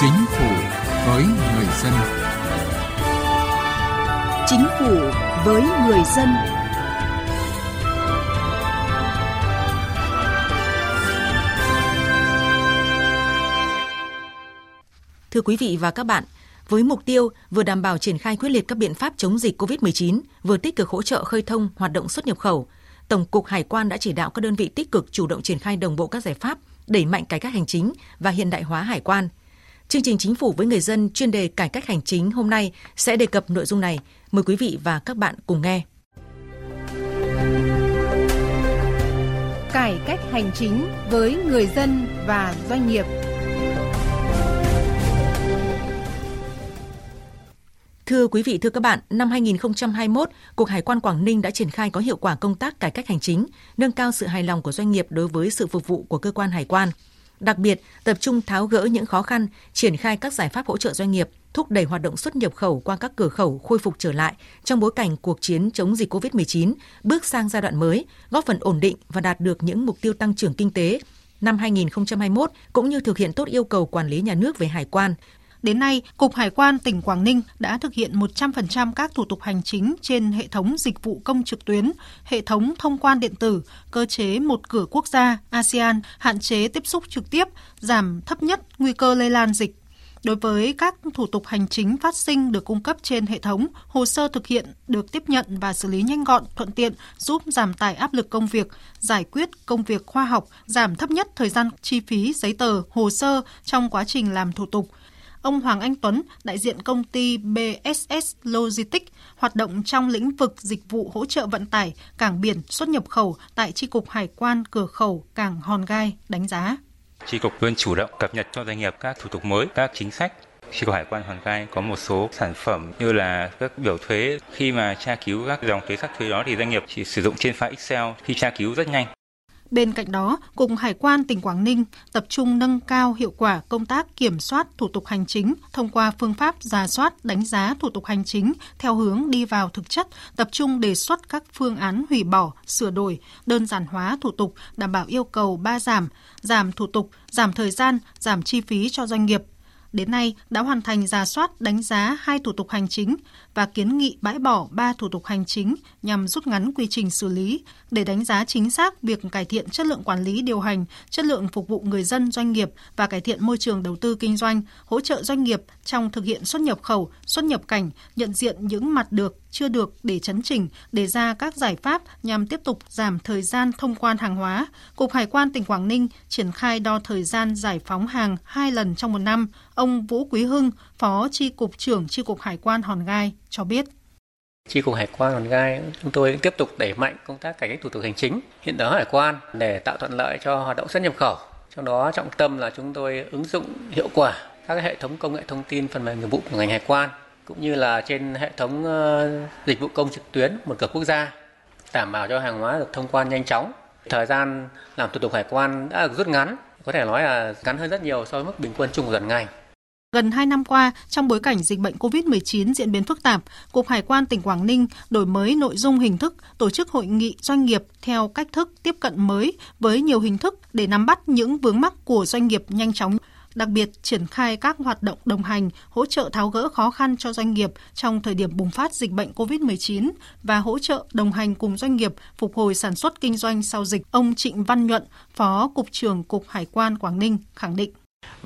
Chính phủ với người dân. Chính phủ với người dân. Thưa quý vị và các bạn, với mục tiêu vừa đảm bảo triển khai quyết liệt các biện pháp chống dịch COVID-19, vừa tích cực hỗ trợ khơi thông hoạt động xuất nhập khẩu, Tổng cục Hải quan đã chỉ đạo các đơn vị tích cực chủ động triển khai đồng bộ các giải pháp, đẩy mạnh cải cách hành chính và hiện đại hóa hải quan. Chương trình Chính phủ với người dân chuyên đề cải cách hành chính hôm nay sẽ đề cập nội dung này. Mời quý vị và các bạn cùng nghe. Cải cách hành chính với người dân và doanh nghiệp – Thưa quý vị, thưa các bạn, năm 2021, Cục Hải quan Quảng Ninh đã triển khai có hiệu quả công tác cải cách hành chính, nâng cao sự hài lòng của doanh nghiệp đối với sự phục vụ của cơ quan hải quan. Đặc biệt, tập trung tháo gỡ những khó khăn, triển khai các giải pháp hỗ trợ doanh nghiệp, thúc đẩy hoạt động xuất nhập khẩu qua các cửa khẩu khôi phục trở lại trong bối cảnh cuộc chiến chống dịch COVID-19 bước sang giai đoạn mới, góp phần ổn định và đạt được những mục tiêu tăng trưởng kinh tế. Năm 2021 cũng như thực hiện tốt yêu cầu quản lý nhà nước về hải quan, Đến nay, Cục Hải quan tỉnh Quảng Ninh đã thực hiện 100% các thủ tục hành chính trên hệ thống dịch vụ công trực tuyến, hệ thống thông quan điện tử, cơ chế một cửa quốc gia ASEAN, hạn chế tiếp xúc trực tiếp, giảm thấp nhất nguy cơ lây lan dịch. Đối với các thủ tục hành chính phát sinh được cung cấp trên hệ thống, hồ sơ thực hiện được tiếp nhận và xử lý nhanh gọn, thuận tiện, giúp giảm tải áp lực công việc, giải quyết công việc khoa học, giảm thấp nhất thời gian chi phí giấy tờ, hồ sơ trong quá trình làm thủ tục, Ông Hoàng Anh Tuấn, đại diện công ty BSS Logistics, hoạt động trong lĩnh vực dịch vụ hỗ trợ vận tải, cảng biển, xuất nhập khẩu tại Tri Cục Hải quan cửa khẩu Cảng Hòn Gai đánh giá. Tri Cục luôn chủ động cập nhật cho doanh nghiệp các thủ tục mới, các chính sách Tri Cục Hải quan Hòn Gai có một số sản phẩm như là các biểu thuế. Khi mà tra cứu các dòng thuế sắc thuế đó thì doanh nghiệp chỉ sử dụng trên file Excel khi tra cứu rất nhanh. Bên cạnh đó, Cục Hải quan tỉnh Quảng Ninh tập trung nâng cao hiệu quả công tác kiểm soát thủ tục hành chính thông qua phương pháp giả soát đánh giá thủ tục hành chính theo hướng đi vào thực chất, tập trung đề xuất các phương án hủy bỏ, sửa đổi, đơn giản hóa thủ tục đảm bảo yêu cầu ba giảm, giảm thủ tục, giảm thời gian, giảm chi phí cho doanh nghiệp, đến nay đã hoàn thành giả soát đánh giá hai thủ tục hành chính và kiến nghị bãi bỏ ba thủ tục hành chính nhằm rút ngắn quy trình xử lý để đánh giá chính xác việc cải thiện chất lượng quản lý điều hành, chất lượng phục vụ người dân doanh nghiệp và cải thiện môi trường đầu tư kinh doanh, hỗ trợ doanh nghiệp trong thực hiện xuất nhập khẩu, xuất nhập cảnh, nhận diện những mặt được, chưa được để chấn chỉnh, đề ra các giải pháp nhằm tiếp tục giảm thời gian thông quan hàng hóa. Cục Hải quan tỉnh Quảng Ninh triển khai đo thời gian giải phóng hàng hai lần trong một năm. Ông Vũ Quý Hưng, Phó Tri Cục trưởng Tri Cục Hải quan Hòn Gai cho biết. Chi cục Hải quan Hòn Gai chúng tôi tiếp tục đẩy mạnh công tác cải cách thủ tục hành chính, hiện đó hải quan để tạo thuận lợi cho hoạt động xuất nhập khẩu. Trong đó trọng tâm là chúng tôi ứng dụng hiệu quả các hệ thống công nghệ thông tin phần mềm nghiệp vụ của ngành hải quan cũng như là trên hệ thống ờ, dịch vụ công trực tuyến một cửa quốc gia đảm bảo cho hàng hóa được thông quan nhanh chóng. Thời gian làm thủ tục hải quan đã được rút ngắn, có thể nói là ngắn hơn rất nhiều so với mức bình quân chung của toàn ngành. Gần 2 năm qua, trong bối cảnh dịch bệnh COVID-19 diễn biến phức tạp, Cục Hải quan tỉnh Quảng Ninh đổi mới nội dung hình thức, tổ chức hội nghị doanh nghiệp theo cách thức tiếp cận mới với nhiều hình thức để nắm bắt những vướng mắc của doanh nghiệp nhanh chóng đặc biệt triển khai các hoạt động đồng hành, hỗ trợ tháo gỡ khó khăn cho doanh nghiệp trong thời điểm bùng phát dịch bệnh COVID-19 và hỗ trợ đồng hành cùng doanh nghiệp phục hồi sản xuất kinh doanh sau dịch. Ông Trịnh Văn Nhuận, Phó Cục trưởng Cục Hải quan Quảng Ninh khẳng định.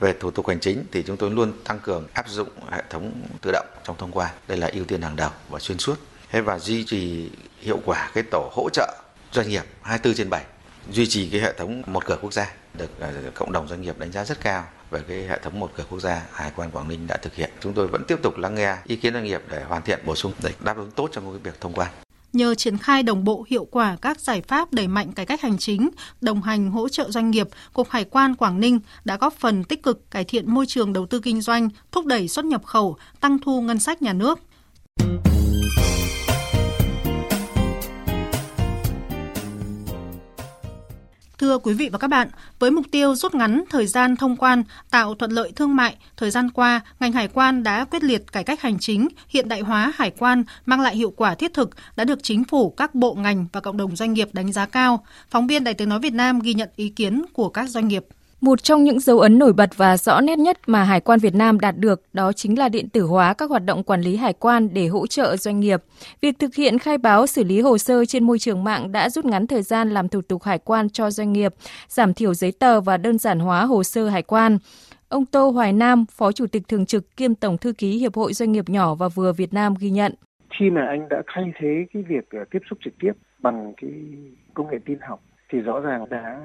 Về thủ tục hành chính thì chúng tôi luôn tăng cường áp dụng hệ thống tự động trong thông quan. Đây là ưu tiên hàng đầu và xuyên suốt. Thế và duy trì hiệu quả cái tổ hỗ trợ doanh nghiệp 24 trên 7 duy trì cái hệ thống một cửa quốc gia được ờ, cộng đồng doanh nghiệp đánh giá rất cao về cái hệ thống một cửa quốc gia Hải quan Quảng Ninh đã thực hiện. Chúng tôi vẫn tiếp tục lắng nghe ý kiến doanh nghiệp để hoàn thiện bổ sung để đáp ứng tốt trong cái việc thông quan nhờ triển khai đồng bộ hiệu quả các giải pháp đẩy mạnh cải cách hành chính, đồng hành hỗ trợ doanh nghiệp, Cục Hải quan Quảng Ninh đã góp phần tích cực cải thiện môi trường đầu tư kinh doanh, thúc đẩy xuất nhập khẩu, tăng thu ngân sách nhà nước. Thưa quý vị và các bạn, với mục tiêu rút ngắn thời gian thông quan, tạo thuận lợi thương mại, thời gian qua, ngành hải quan đã quyết liệt cải cách hành chính, hiện đại hóa hải quan, mang lại hiệu quả thiết thực, đã được chính phủ, các bộ ngành và cộng đồng doanh nghiệp đánh giá cao. Phóng viên Đài tiếng nói Việt Nam ghi nhận ý kiến của các doanh nghiệp. Một trong những dấu ấn nổi bật và rõ nét nhất mà Hải quan Việt Nam đạt được đó chính là điện tử hóa các hoạt động quản lý hải quan để hỗ trợ doanh nghiệp. Việc thực hiện khai báo xử lý hồ sơ trên môi trường mạng đã rút ngắn thời gian làm thủ tục hải quan cho doanh nghiệp, giảm thiểu giấy tờ và đơn giản hóa hồ sơ hải quan. Ông Tô Hoài Nam, Phó Chủ tịch Thường trực kiêm Tổng Thư ký Hiệp hội Doanh nghiệp nhỏ và vừa Việt Nam ghi nhận. Khi mà anh đã thay thế cái việc ờ, tiếp xúc trực tiếp bằng cái công nghệ tin học thì rõ ràng đã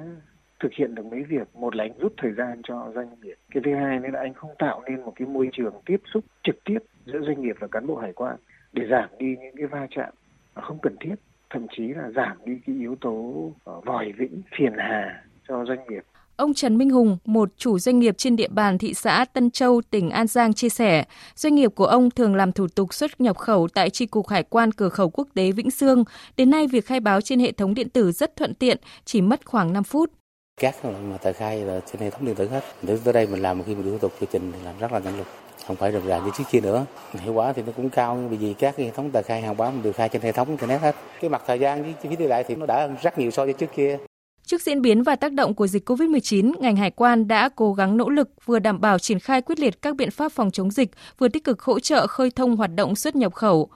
thực hiện được mấy việc một là anh rút thời gian cho doanh nghiệp cái thứ hai nữa là anh không tạo nên một cái môi trường tiếp xúc trực tiếp giữa doanh nghiệp và cán bộ hải quan để giảm đi những cái va chạm không cần thiết thậm chí là giảm đi cái yếu tố ờ, vòi vĩnh phiền hà cho doanh nghiệp Ông Trần Minh Hùng, một chủ doanh nghiệp trên địa bàn thị xã Tân Châu, tỉnh An Giang chia sẻ, doanh nghiệp của ông thường làm thủ tục xuất nhập khẩu tại tri cục hải quan cửa khẩu quốc tế Vĩnh Sương. Đến nay, việc khai báo trên hệ thống điện tử rất thuận tiện, chỉ mất khoảng 5 phút. Các mà tờ khai là trên hệ thống điện tử hết. Đến tới đây mình làm khi mình thủ tục quy trình thì làm rất là nhanh lục, không phải rườm rà như trước kia nữa hiệu quả thì nó cũng cao nhưng vì các hệ thống tờ khai hàng hóa mình được khai trên hệ thống thì nét hết cái mặt thời gian với chi phí đi lại thì nó đã hơn rất nhiều so với trước kia Trước diễn biến và tác động của dịch COVID-19, ngành hải quan đã cố gắng nỗ lực vừa đảm bảo triển khai quyết liệt các biện pháp phòng chống dịch, vừa tích cực hỗ trợ khơi thông hoạt động xuất nhập khẩu.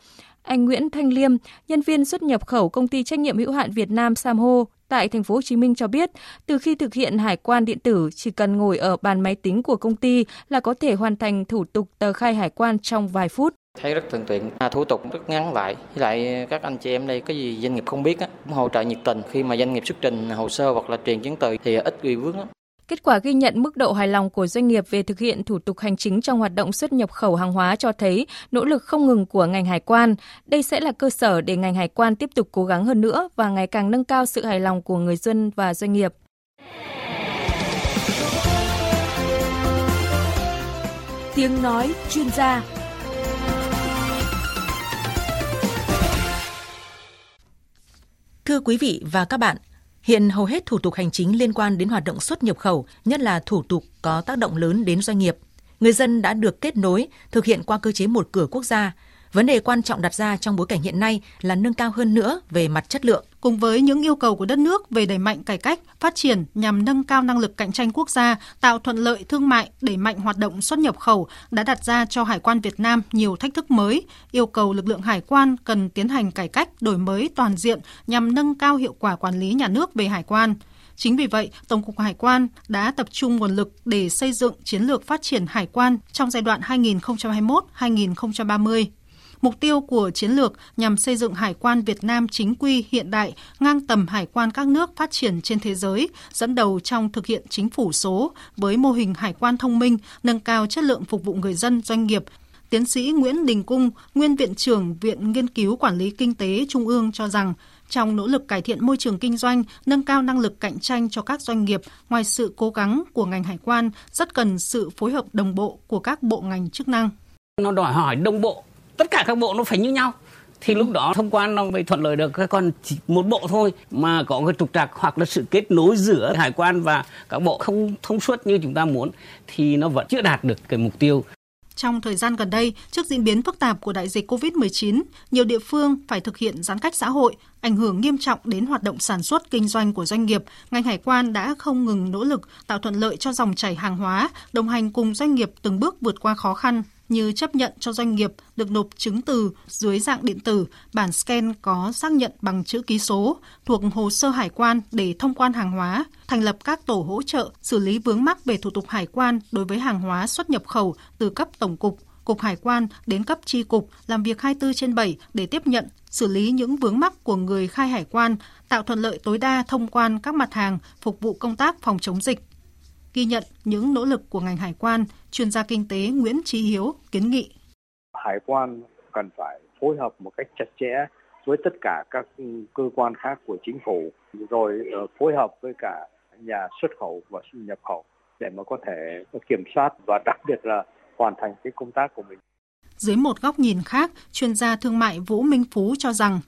Anh Nguyễn Thanh Liêm, nhân viên xuất nhập khẩu công ty trách nhiệm hữu hạn Việt Nam Samho tại thành phố Hồ Chí Minh cho biết, từ khi thực hiện hải quan điện tử, chỉ cần ngồi ở bàn máy tính của công ty là có thể hoàn thành thủ tục tờ khai hải quan trong vài phút. Thấy rất thuận tiện à, thủ tục rất ngắn lại. Với lại các anh chị em đây có gì doanh nghiệp không biết á, cũng hỗ trợ nhiệt tình. Khi mà doanh nghiệp xuất trình hồ sơ hoặc là truyền chứng từ thì ít gây vướng á. Kết quả ghi nhận mức độ hài lòng của doanh nghiệp về thực hiện thủ tục hành chính trong hoạt động xuất nhập khẩu hàng hóa cho thấy nỗ lực không ngừng của ngành hải quan. Đây sẽ là cơ sở để ngành hải quan tiếp tục cố gắng hơn nữa và ngày càng nâng cao sự hài lòng của người dân và doanh nghiệp. Tiếng nói chuyên gia Thưa quý vị và các bạn, hiện hầu hết thủ tục hành chính liên quan đến hoạt động xuất nhập khẩu, nhất là thủ tục có tác động lớn đến doanh nghiệp, người dân đã được kết nối thực hiện qua cơ chế một cửa quốc gia Vấn đề quan trọng đặt ra trong bối cảnh hiện nay là nâng cao hơn nữa về mặt chất lượng. Cùng với những yêu cầu của đất nước về đẩy mạnh cải cách, phát triển nhằm nâng cao năng lực cạnh tranh quốc gia, tạo thuận lợi thương mại, đẩy mạnh hoạt động xuất nhập khẩu đã đặt ra cho Hải quan Việt Nam nhiều thách thức mới, yêu cầu lực lượng hải quan cần tiến hành cải cách, đổi mới toàn diện nhằm nâng cao hiệu quả quản lý nhà nước về hải quan. Chính vì vậy, Tổng cục Hải quan đã tập trung nguồn lực để xây dựng chiến lược phát triển hải quan trong giai đoạn 2021-2030. Mục tiêu của chiến lược nhằm xây dựng hải quan Việt Nam chính quy hiện đại, ngang tầm hải quan các nước phát triển trên thế giới, dẫn đầu trong thực hiện chính phủ số với mô hình hải quan thông minh, nâng cao chất lượng phục vụ người dân, doanh nghiệp, Tiến sĩ Nguyễn Đình Cung, nguyên viện trưởng Viện Nghiên cứu Quản lý Kinh tế Trung ương cho rằng, trong nỗ lực cải thiện môi trường kinh doanh, nâng cao năng lực cạnh tranh cho các doanh nghiệp, ngoài sự cố gắng của ngành hải quan, rất cần sự phối hợp đồng bộ của các bộ ngành chức năng. Nó đòi hỏi đồng bộ tất cả các bộ nó phải như nhau. Thì lúc đó thông quan nó mới thuận lợi được. Còn chỉ một bộ thôi mà có cái trục trặc hoặc là sự kết nối giữa hải quan và các bộ không thông suốt như chúng ta muốn thì nó vẫn chưa đạt được cái mục tiêu. Trong thời gian gần đây, trước diễn biến phức tạp của đại dịch COVID-19, nhiều địa phương phải thực hiện giãn cách xã hội, ảnh hưởng nghiêm trọng đến hoạt động sản xuất kinh doanh của doanh nghiệp. Ngành hải quan đã không ngừng nỗ lực tạo thuận lợi cho dòng chảy hàng hóa, đồng hành cùng doanh nghiệp từng bước vượt qua khó khăn, như chấp nhận cho doanh nghiệp được nộp chứng từ dưới dạng điện tử, bản scan có xác nhận bằng chữ ký số thuộc hồ sơ hải quan để thông quan hàng hóa, thành lập các tổ hỗ trợ xử lý vướng mắc về thủ tục hải quan đối với hàng hóa xuất nhập khẩu từ cấp tổng cục, cục hải quan đến cấp tri cục làm việc 24 trên 7 để tiếp nhận, xử lý những vướng mắc của người khai hải quan, tạo thuận lợi tối đa thông quan các mặt hàng phục vụ công tác phòng chống dịch. Ghi nhận những nỗ lực của ngành hải quan, chuyên gia kinh tế Nguyễn Trí Hiếu kiến nghị. Hải quan cần phải phối hợp một cách chặt chẽ với tất cả các cơ quan khác của chính phủ, rồi ờ, phối hợp với cả nhà xuất khẩu và nhập khẩu để mà có thể kiểm soát và đặc biệt là hoàn thành cái công tác của mình. Dưới một góc nhìn khác, chuyên gia thương mại Vũ Minh Phú cho rằng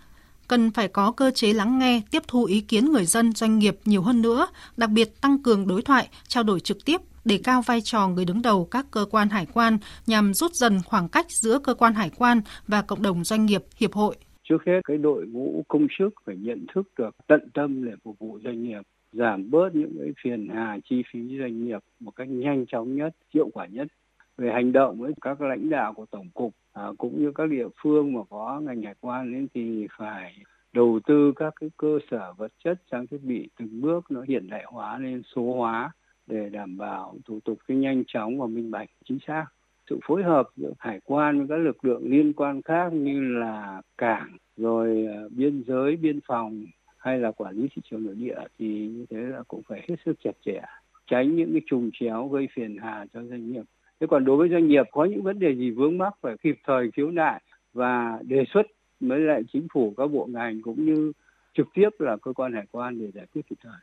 cần phải có cơ chế lắng nghe, tiếp thu ý kiến người dân, doanh nghiệp nhiều hơn nữa, đặc biệt tăng cường đối thoại, trao đổi trực tiếp để cao vai trò người đứng đầu các cơ quan hải quan nhằm rút dần khoảng cách giữa cơ quan hải quan và cộng đồng doanh nghiệp, hiệp hội. Trước hết, cái đội ngũ công chức phải nhận thức được tận tâm để phục vụ doanh nghiệp giảm bớt những cái phiền hà chi phí doanh nghiệp một cách nhanh chóng nhất, hiệu quả nhất. Về hành động với các lãnh đạo của tổng cục à, cũng như các địa phương mà có ngành hải quan ấy thì phải đầu tư các cái cơ sở vật chất trang thiết bị từng bước nó hiện đại hóa lên số hóa để đảm bảo thủ tục cái nhanh chóng và minh bạch chính xác. Sự phối hợp giữa hải quan với các lực lượng liên quan khác như là cảng rồi à, biên giới biên phòng hay là quản lý thị trường nội địa thì như thế là cũng phải hết sức chặt chẽ tránh những cái trùng chéo gây phiền hà cho doanh nghiệp thế còn đối với doanh nghiệp có những vấn đề gì vướng mắc phải kịp thời khiếu nại và đề xuất với lại chính phủ, các bộ ngành cũng như trực tiếp là cơ quan hải quan để giải quyết kịp thời?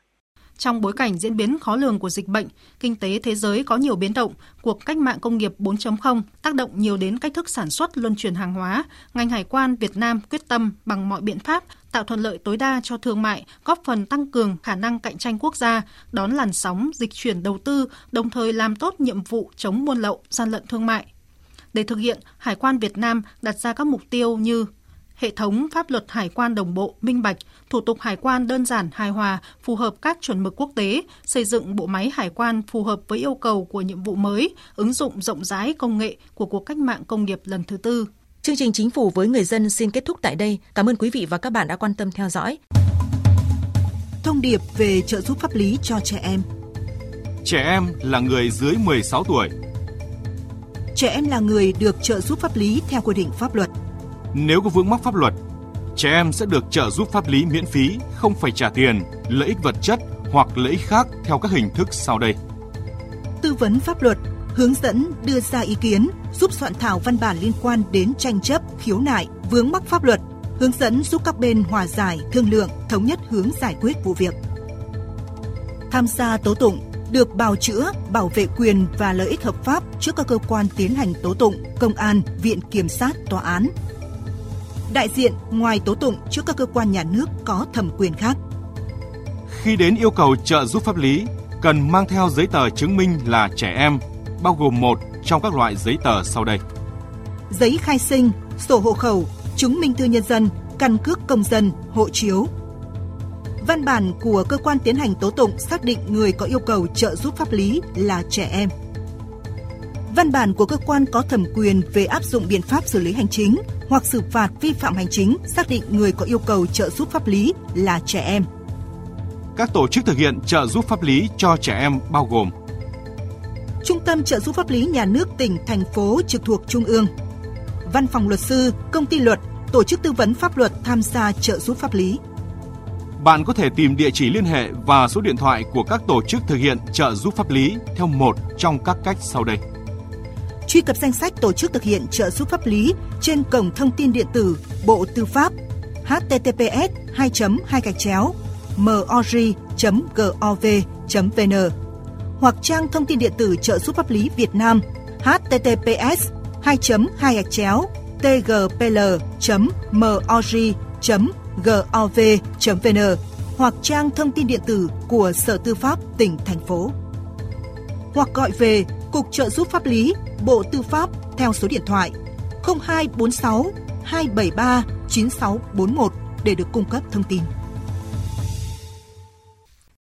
Trong bối cảnh diễn biến khó lường của dịch bệnh, kinh tế thế giới có nhiều biến động, cuộc cách mạng công nghiệp 4.0 tác động nhiều đến cách thức sản xuất luân chuyển hàng hóa, ngành hải quan Việt Nam quyết tâm bằng mọi biện pháp tạo thuận lợi tối đa cho thương mại, góp phần tăng cường khả năng cạnh tranh quốc gia, đón làn sóng dịch chuyển đầu tư, đồng thời làm tốt nhiệm vụ chống buôn lậu, gian lận thương mại. Để thực hiện, Hải quan Việt Nam đặt ra các mục tiêu như hệ thống pháp luật hải quan đồng bộ, minh bạch, thủ tục hải quan đơn giản, hài hòa, phù hợp các chuẩn mực quốc tế, xây dựng bộ máy hải quan phù hợp với yêu cầu của nhiệm vụ mới, ứng dụng rộng rãi công nghệ của cuộc cách mạng công nghiệp lần thứ tư. Chương trình Chính phủ với người dân xin kết thúc tại đây. Cảm ơn quý vị và các bạn đã quan tâm theo dõi. Thông điệp về trợ giúp pháp lý cho trẻ em Trẻ em là người dưới 16 tuổi. Trẻ em là người được trợ giúp pháp lý theo quy định pháp luật. Nếu có vướng mắc pháp luật, trẻ em sẽ được trợ giúp pháp lý miễn phí, không phải trả tiền, lợi ích vật chất hoặc lợi ích khác theo các hình thức sau đây. Tư vấn pháp luật, hướng dẫn đưa ra ý kiến, giúp soạn thảo văn bản liên quan đến tranh chấp, khiếu nại, vướng mắc pháp luật, hướng dẫn giúp các bên hòa giải, thương lượng, thống nhất hướng giải quyết vụ việc. Tham gia tố tụng, được bào chữa, bảo vệ quyền và lợi ích hợp pháp trước các cơ quan tiến hành tố tụng, công an, viện kiểm sát, tòa án, đại diện ngoài tố tụng trước các cơ quan nhà nước có thẩm quyền khác. Khi đến yêu cầu trợ giúp pháp lý, cần mang theo giấy tờ chứng minh là trẻ em, bao gồm một trong các loại giấy tờ sau đây. Giấy khai sinh, sổ hộ khẩu, chứng minh thư nhân dân, căn cước công dân, hộ chiếu. Văn bản của cơ quan tiến hành tố tụng xác định người có yêu cầu trợ giúp pháp lý là trẻ em. Văn bản của cơ quan có thẩm quyền về áp dụng biện pháp xử lý hành chính hoặc xử phạt vi phạm hành chính xác định người có yêu cầu trợ giúp pháp lý là trẻ em. Các tổ chức thực hiện trợ giúp pháp lý cho trẻ em bao gồm Trung tâm trợ giúp pháp lý nhà nước tỉnh, thành phố trực thuộc Trung ương, Văn phòng luật sư, công ty luật, tổ chức tư vấn pháp luật tham gia trợ giúp pháp lý. Bạn có thể tìm địa chỉ liên hệ và số điện thoại của các tổ chức thực hiện trợ giúp pháp lý theo một trong các cách sau đây truy cập danh sách tổ chức thực hiện trợ giúp pháp lý trên cổng thông tin điện tử Bộ Tư pháp https 2 2 gạch chéo mori.gov.vn hoặc trang thông tin điện tử trợ giúp pháp lý Việt Nam https 2 2 gạch chéo tgpl.mori.gov.vn hoặc trang thông tin điện tử của Sở Tư pháp tỉnh, thành phố. Hoặc gọi về Cục Trợ giúp pháp lý, Bộ Tư pháp theo số điện thoại 0246 273 9641 để được cung cấp thông tin.